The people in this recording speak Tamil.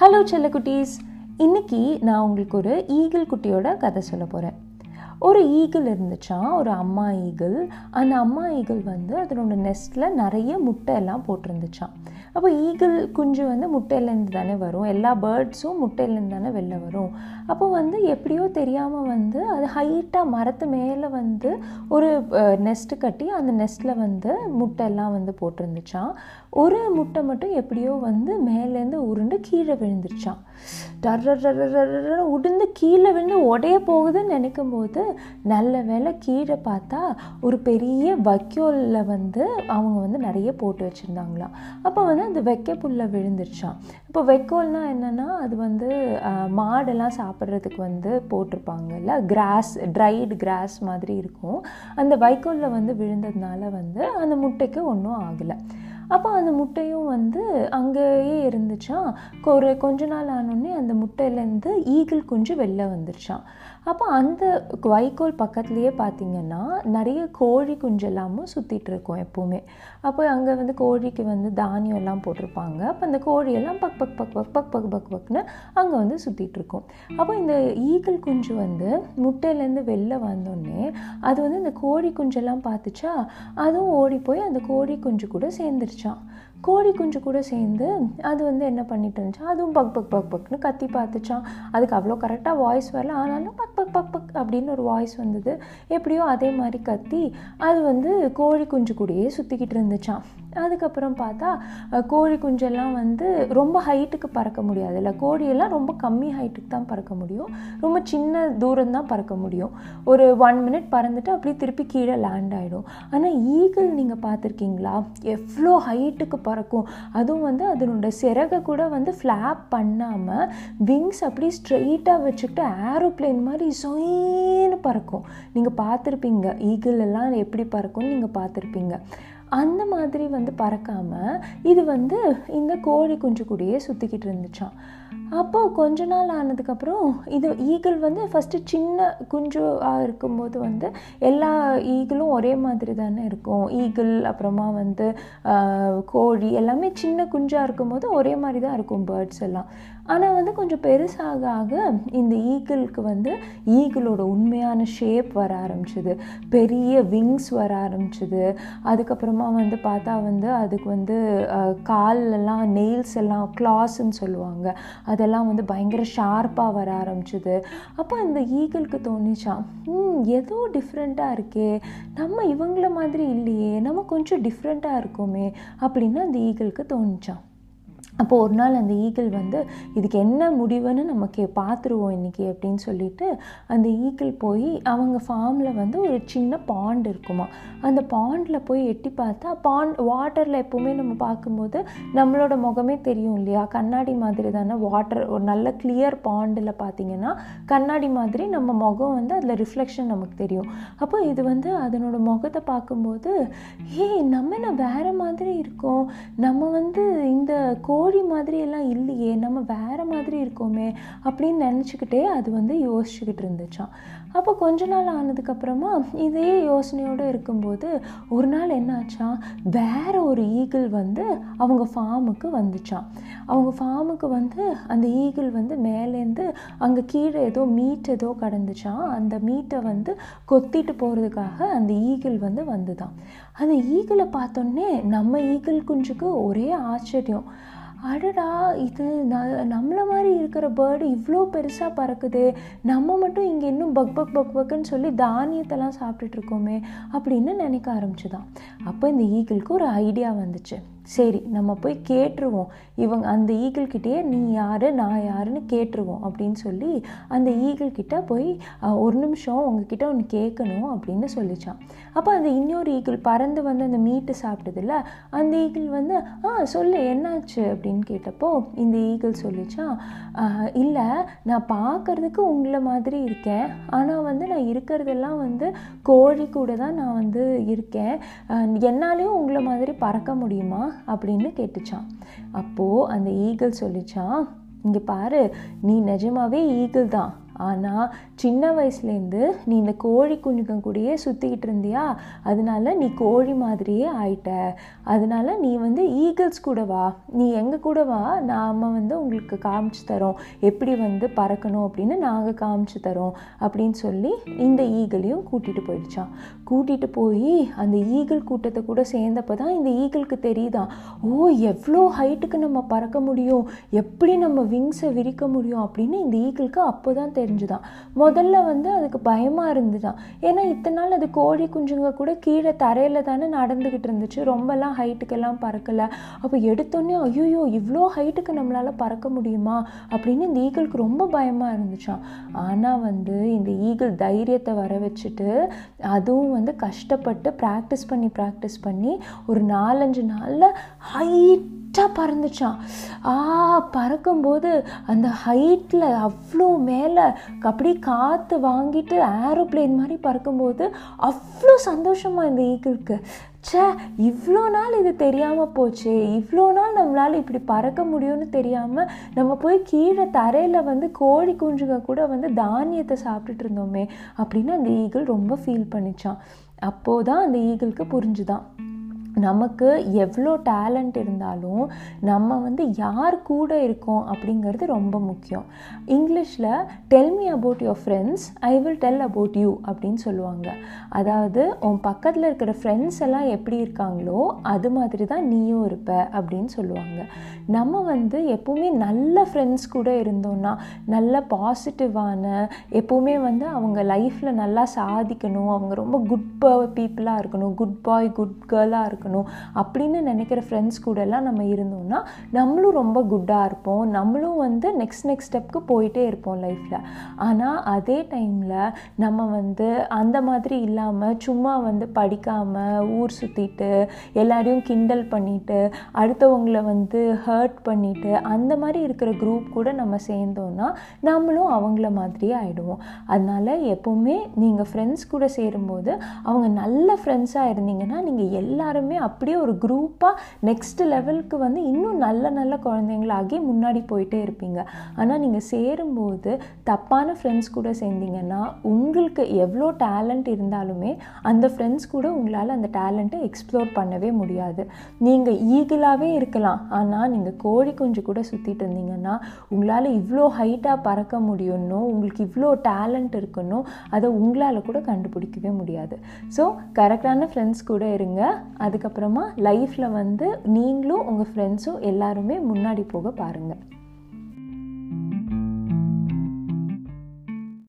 ஹலோ செல்லக்குட்டீஸ். இன்னைக்கு நான் உங்களுக்கு ஒரு ஈகிள் குட்டியோட கதை சொல்ல போகிறேன் ஒரு ஈகிள் இருந்துச்சா? ஒரு அம்மா ஈகிள் அந்த அம்மா ஈகிள் வந்து அதனோட நெஸ்ட்டில் நிறைய முட்டை எல்லாம் போட்டிருந்துச்சான் அப்போ ஈகிள் குஞ்சு வந்து முட்டையிலேருந்து தானே வரும். எல்லா பேர்ட்ஸும் முட்டையிலேருந்து தானே வெளில வரும். அப்போ வந்து எப்படியோ தெரியாமல் வந்து அது ஹைட்டாக மரத்து மேலே வந்து ஒரு நெஸ்ட்டு கட்டி அந்த நெஸ்ட்டில் வந்து முட்டையெல்லாம் வந்து போட்டிருந்துச்சான் ஒரு முட்டை மட்டும் எப்படியோ வந்து மேலேருந்து உருண்டு கீழே விழுந்துருச்சான் டர்ற உடுந்து கீழே விழுந்து உடைய போகுதுன்னு நினைக்கும் போது நல்ல வேலை கீழே பார்த்தா ஒரு பெரிய வைக்கோலில் வந்து அவங்க வந்து நிறைய போட்டு வச்சுருந்தாங்களாம் அப்போ வந்து அந்த வெக்கை புல்ல விழுந்துருச்சான் இப்போ வைக்கோல்னா என்னென்னா அது வந்து மாடெல்லாம் சாப்பிட்றதுக்கு வந்து போட்டிருப்பாங்கல்ல கிராஸ் ட்ரைடு கிராஸ் மாதிரி இருக்கும். அந்த வைக்கோலில் வந்து விழுந்ததுனால வந்து அந்த முட்டைக்கு ஒன்றும் ஆகலை. அப்போ அந்த முட்டையும் வந்து அங்கேயே இருந்துச்சான் ஒரு கொஞ்ச நாள் ஆனோடனே அந்த முட்டையிலேருந்து ஈகிள் குஞ்சு வெளில வந்துருச்சான் அப்போ அந்த வைக்கோல் பக்கத்துலேயே பார்த்திங்கன்னா நிறைய கோழி குஞ்சு எல்லாமும் சுற்றிட்டு இருக்கும் எப்போவுமே. அப்போ அங்கே வந்து கோழிக்கு வந்து தானியம் எல்லாம் போட்டிருப்பாங்க. அப்போ அந்த கோழியெல்லாம் பக் பக் பக் பக் பக் பக் பக் பக்னு அங்கே வந்து சுற்றிட்டு இருக்கும். அப்போ இந்த ஈகிள் குஞ்சு வந்து முட்டையிலேருந்து வெளில வந்தோடனே அது வந்து இந்த கோழி குஞ்செல்லாம் பார்த்துச்சா அதுவும் ஓடி போய் அந்த கோழி குஞ்சு கூட 上。கோழி குஞ்சு கூட சேர்ந்து அது வந்து என்ன பண்ணிட்டு இருந்துச்சா? அதுவும் பக் பக் பக் பக்னு கத்தி பார்த்துச்சான் அதுக்கு அவ்வளோ கரெக்டாக வாய்ஸ் வரல. ஆனாலும் பக் பக் பக் பக் அப்படின்னு ஒரு வாய்ஸ் வந்தது. எப்படியோ அதே மாதிரி கத்தி அது வந்து கோழி குஞ்சு கூடயே சுற்றிக்கிட்டு இருந்துச்சான் அதுக்கப்புறம் பார்த்தா கோழி குஞ்செல்லாம் வந்து ரொம்ப ஹைட்டுக்கு பறக்க முடியாது இல்லை கோழியெல்லாம் ரொம்ப கம்மி ஹைட்டுக்கு தான் பறக்க முடியும். ரொம்ப சின்ன தூரம் தான் பறக்க முடியும். ஒரு ஒன் மினிட் பறந்துட்டு அப்படியே திருப்பி கீழே லேண்ட் ஆகிடும் ஆனால் ஈகிள் நீங்கள் பார்த்துருக்கீங்களா? எவ்வளோ ஹைட்டுக்கு பற பறக்கும் அதுவும் வந்து அதனோட சிறகை கூட வந்து ஃப்ளாப் பண்ணாமல் விங்ஸ் அப்படியே ஸ்ட்ரெயிட்டாக வச்சுக்கிட்டு ஏரோப்ளேன் மாதிரி சொயின்னு பறக்கும். நீங்கள் பார்த்துருப்பீங்க. ஈகிள் எல்லாம் எப்படி பறக்கும்னு நீங்கள் பார்த்துருப்பீங்க. அந்த மாதிரி வந்து பறக்காமல் இது வந்து இந்த கோழி குஞ்சு கூடயே சுற்றிக்கிட்டு இருந்துச்சான் அப்போது கொஞ்ச நாள் ஆனதுக்கப்புறம் இது ஈகிள் வந்து ஃபஸ்ட்டு சின்ன குஞ்சுவாக இருக்கும்போது வந்து எல்லா ஈகிளும் ஒரே மாதிரி தானே இருக்கும். ஈகிள் அப்புறமா வந்து கோழி எல்லாமே சின்ன குஞ்சாக இருக்கும்போது ஒரே மாதிரி தான் இருக்கும் பேர்ட்ஸ் எல்லாம். ஆனால் வந்து கொஞ்சம் பெருசாக ஆக இந்த ஈகிளுக்கு வந்து ஈகிளோட உண்மையான ஷேப் வர ஆரம்பிச்சிது. பெரிய விங்ஸ் வர ஆரம்பிச்சிது. அதுக்கப்புறமா வந்து பார்த்தா வந்து அதுக்கு வந்து காலெல்லாம் நெயில்ஸ் எல்லாம் கிளாஸ்ன்னு சொல்லுவாங்க. அதெல்லாம் வந்து பயங்கர ஷார்ப்பாக வர ஆரம்பிச்சிது. அப்போ அந்த ஈகிளுக்கு தோணிச்சான் ஏதோ டிஃப்ரெண்ட்டாக இருக்கே. நம்ம இவங்கள மாதிரி இல்லையே. நம்ம கொஞ்சம் டிஃப்ரெண்ட்டாக இருக்கோமே அப்படின்னு அந்த ஈகிளுக்கு தோணிச்சான் அப்போது ஒரு நாள் அந்த ஈகிள் வந்து இதுக்கு என்ன முடிவுன்னு நமக்கு பார்த்துருவோம் இன்றைக்கி அப்படின்னு சொல்லிட்டு அந்த ஈகிள் போய் அவங்க ஃபார்மில் வந்து ஒரு சின்ன பாண்ட் இருக்குமா. அந்த பாண்டில் போய் எட்டி பார்த்தா பாண்ட் வாட்டரில் எப்போவுமே நம்ம பார்க்கும்போது நம்மளோட முகமே தெரியும் இல்லையா? கண்ணாடி மாதிரி தானே வாட்டர் ஒரு நல்ல கிளியர் பாண்டில் பார்த்தீங்கன்னா கண்ணாடி மாதிரி நம்ம முகம் வந்து அதில் ரிஃப்ளெக்ஷன் நமக்கு தெரியும். அப்போ இது வந்து அதனோட முகத்தை பார்க்கும்போது ஏ நம்ம என்ன வேறு மாதிரி இருக்கோம்? நம்ம வந்து இந்த கோழி மாதிரி எல்லாம் இல்லையே நம்ம வேறு மாதிரி இருக்கோமே அப்படின்னு நினச்சிக்கிட்டே அது வந்து யோசிச்சுக்கிட்டு இருந்துச்சான் அப்போ கொஞ்ச நாள் ஆனதுக்கப்புறமா இதே யோசனையோடு இருக்கும்போது ஒரு நாள் என்னாச்சா வேற ஒரு ஈகிள் வந்து அவங்க ஃபார்முக்கு வந்துச்சான் அவங்க ஃபார்முக்கு வந்து அந்த ஈகிள் வந்து மேலேருந்து அங்கே கீழே ஏதோ மீட் ஏதோ கடந்துச்சான் அந்த மீட்டை வந்து கொத்திட்டு போகிறதுக்காக அந்த ஈகிள் வந்து வந்துதான் அந்த ஈகிளை பார்த்தோன்னே நம்ம ஈகிள் குஞ்சுக்கு ஒரே ஆச்சரியம். அடடா இது ந நம்மளை மாதிரி இருக்கிற பேர்டு இவ்வளோ பெருசாக பறக்குது. நம்ம மட்டும் இங்கே இன்னும் பக் பக் பக் பக்குன்னு சொல்லி தானியத்தெல்லாம் சாப்பிட்டுட்டு இருக்கோமே அப்படின்னு நினைக்க ஆரம்பிச்சுதான். அப்போ இந்த ஈகிளுக்கு ஒரு ஐடியா வந்துச்சு. சரி நம்ம போய் கேட்டுருவோம். இவங்க அந்த ஈகிள்கிட்டயே நீ யார்? நான் யாருன்னு கேட்டுருவோம் அப்படின்னு சொல்லி அந்த ஈகிள்கிட்ட போய் ஒரு நிமிஷம் உங்ககிட்ட ஒன்று கேட்கணும் அப்படின்னு சொல்லிச்சான். அப்போ அந்த இன்னொரு ஈகிள் பறந்து வந்து அந்த மீட்டு சாப்பிட்டதில்ல அந்த ஈகிள் வந்து ஆ சொல்லு என்னாச்சு? அப்படின்னு கேட்டப்போ இந்த ஈகிள் சொல்லிச்சான் இல்லை நான் பார்க்குறதுக்கு உங்களை மாதிரி இருக்கேன். ஆனால் வந்து நான் இருக்கிறதெல்லாம் வந்து கோழி கூட தான் நான் வந்து இருக்கேன். என்னாலேயும் உங்களை மாதிரி பறக்க முடியுமா? அப்படின்னு கேட்டுச்சான் அப்போது அந்த ஈகிள் சொல்லிச்சான் இங்கே பாரு நீ நிஜமாவே ஈகிள் தான். ஆனால் சின்ன வயசுலேருந்து நீ இந்த கோழி குஞ்சுங்க கூடயே சுற்றிக்கிட்டு இருந்தியா? அதனால நீ கோழி மாதிரியே ஆயிட்ட. அதனால நீ வந்து ஈகிள்ஸ் கூட வா. நீ எங்கள் கூட வா. நாம் வந்து உங்களுக்கு காமிச்சு தரோம். எப்படி வந்து பறக்கணும் அப்படின்னு நாங்கள் காமிச்சு தரோம் அப்படின்னு சொல்லி இந்த ஈகிளையும் கூட்டிகிட்டு போயிடுச்சான் கூட்டிகிட்டு போய் அந்த ஈகிள் கூட்டத்தை கூட சேர்ந்தப்போ தான் இந்த ஈகிளுக்கு தெரியுதான் ஓ எவ்வளோ ஹைட்டுக்கு நம்ம பறக்க முடியும்? எப்படி நம்ம விங்ஸை விரிக்க முடியும் அப்படின்னு இந்த ஈகிளுக்கு அப்போ தான் தெரியும் தெரிஞ்சுதான். முதல்ல வந்து அதுக்கு பயமாக இருந்துதான். ஏன்னா இத்தனை நாள் அது கோழி குஞ்சுங்க கூட கீழே தரையில் தானே நடந்துக்கிட்டு இருந்துச்சு. ரொம்பலாம் ஹைட்டுக்கெல்லாம் பறக்கலை. அப்போ எடுத்தோன்னே ஐயோயோ இவ்வளோ ஹைட்டுக்கு நம்மளால் பறக்க முடியுமா? அப்படின்னு இந்த ஈகிளுக்கு ரொம்ப பயமாக இருந்துச்சான் ஆனால் வந்து இந்த ஈகிள் தைரியத்தை வர வச்சுட்டு அதுவும் வந்து கஷ்டப்பட்டு ப்ராக்டிஸ் பண்ணி ப்ராக்டிஸ் பண்ணி ஒரு நாலஞ்சு நாளில் ஹைட் லைட்டாக பறந்துச்சான் ஆ பறக்கும்போது அந்த ஹைட்டில் அவ்வளோ மேலே அப்படியே காற்று வாங்கிட்டு ஏரோப்ளேன் மாதிரி பறக்கும்போது அவ்வளோ சந்தோஷமாக இந்த ஈக்கிளுக்கு ச்சே இவ்வளோ நாள் இது தெரியாமல் போச்சு. இவ்வளோ நாள் நம்மளால் இப்படி பறக்க முடியும்னு தெரியாமல் நம்ம போய் கீழே தரையில் வந்து கோழி குஞ்சுங்க கூட வந்து தானியத்தை சாப்பிட்டுட்டு இருந்தோமே அப்படின்னு அந்த ஈகிள் ரொம்ப ஃபீல் பண்ணிச்சான் அப்போது தான் அந்த ஈகிளுக்கு புரிஞ்சுதான். நமக்கு எவ்வளோ டேலண்ட் இருந்தாலும் நம்ம வந்து யார் கூட இருக்கோம் அப்படிங்கிறது ரொம்ப முக்கியம். இங்கிலீஷில் tell me about your friends I will tell about you அப்படின்னு சொல்லுவாங்க. அதாவது உன் பக்கத்தில் இருக்கிற ஃப்ரெண்ட்ஸ் எல்லாம் எப்படி இருக்காங்களோ அது மாதிரி தான் நீயும் இருப்ப அப்படின்னு சொல்லுவாங்க. நம்ம வந்து எப்போவுமே நல்ல ஃப்ரெண்ட்ஸ் கூட இருந்தோம்னா நல்ல பாசிட்டிவான எப்போவுமே வந்து அவங்க லைஃப்பில் நல்லா சாதிக்கணும் அவங்க ரொம்ப குட் பீப்புளாக இருக்கணும் குட் பாய் குட் கேர்ளாக இருக்கணும் இருக்கணும் அப்படின்னு நினைக்கிற ஃப்ரெண்ட்ஸ் கூடலாம் நம்ம இருந்தோம்னா நம்மளும் ரொம்ப குட்டாக இருப்போம். நம்மளும் வந்து நெக்ஸ்ட் நெக்ஸ்ட் ஸ்டெப்க்கு போயிட்டே இருப்போம் லைஃப்பில் ஆனால் அதே டைமில் நம்ம வந்து அந்த மாதிரி இல்லாமல் சும்மா வந்து படிக்காமல் ஊர் சுற்றிட்டு எல்லாரையும் கிண்டல் பண்ணிவிட்டு அடுத்தவங்கள வந்து ஹர்ட் பண்ணிவிட்டு அந்த மாதிரி இருக்கிற குரூப் கூட நம்ம சேர்ந்தோன்னா நம்மளும் அவங்கள மாதிரியே ஆகிடுவோம் அதனால் எப்போவுமே நீங்கள் ஃப்ரெண்ட்ஸ் கூட சேரும்போது அவங்க நல்ல ஃப்ரெண்ட்ஸாக இருந்தீங்கன்னா நீங்கள் எல்லாருமே அப்படியே ஒரு குரூப்பாக நெக்ஸ்ட் லெவலுக்கு வந்து இன்னும் நல்ல நல்ல குழந்தைங்களாகி முன்னாடி போயிட்டே இருப்பீங்க. ஆனால் நீங்கள் சேரும்போது தப்பான ஃப்ரெண்ட்ஸ் கூட சேர்ந்தீங்கன்னா உங்களுக்கு எவ்வளோ டேலண்ட் இருந்தாலுமே அந்த ஃப்ரெண்ட்ஸ் கூட உங்களால் அந்த டேலண்ட்டை எக்ஸ்ப்ளோர் பண்ணவே முடியாது. நீங்கள் ஈகிளாகவே இருக்கலாம். ஆனால் நீங்கள் கோழி குஞ்சு கூட சுற்றிட்டு இருந்தீங்கன்னா உங்களால் இவ்வளோ ஹைட்டாக பறக்க முடியும்னோ உங்களுக்கு இவ்வளோ டேலண்ட் இருக்கணும் அதை உங்களால் கூட கண்டுபிடிக்கவே முடியாது. ஸோ கரெக்டான ஃப்ரெண்ட்ஸ் கூட இருங்க. அதுக்கு அதுக்கப்புறமா லைஃப்பில் வந்து நீங்களும் உங்கள் ஃப்ரெண்ட்ஸும் எல்லாருமே முன்னாடி போக பாருங்கள்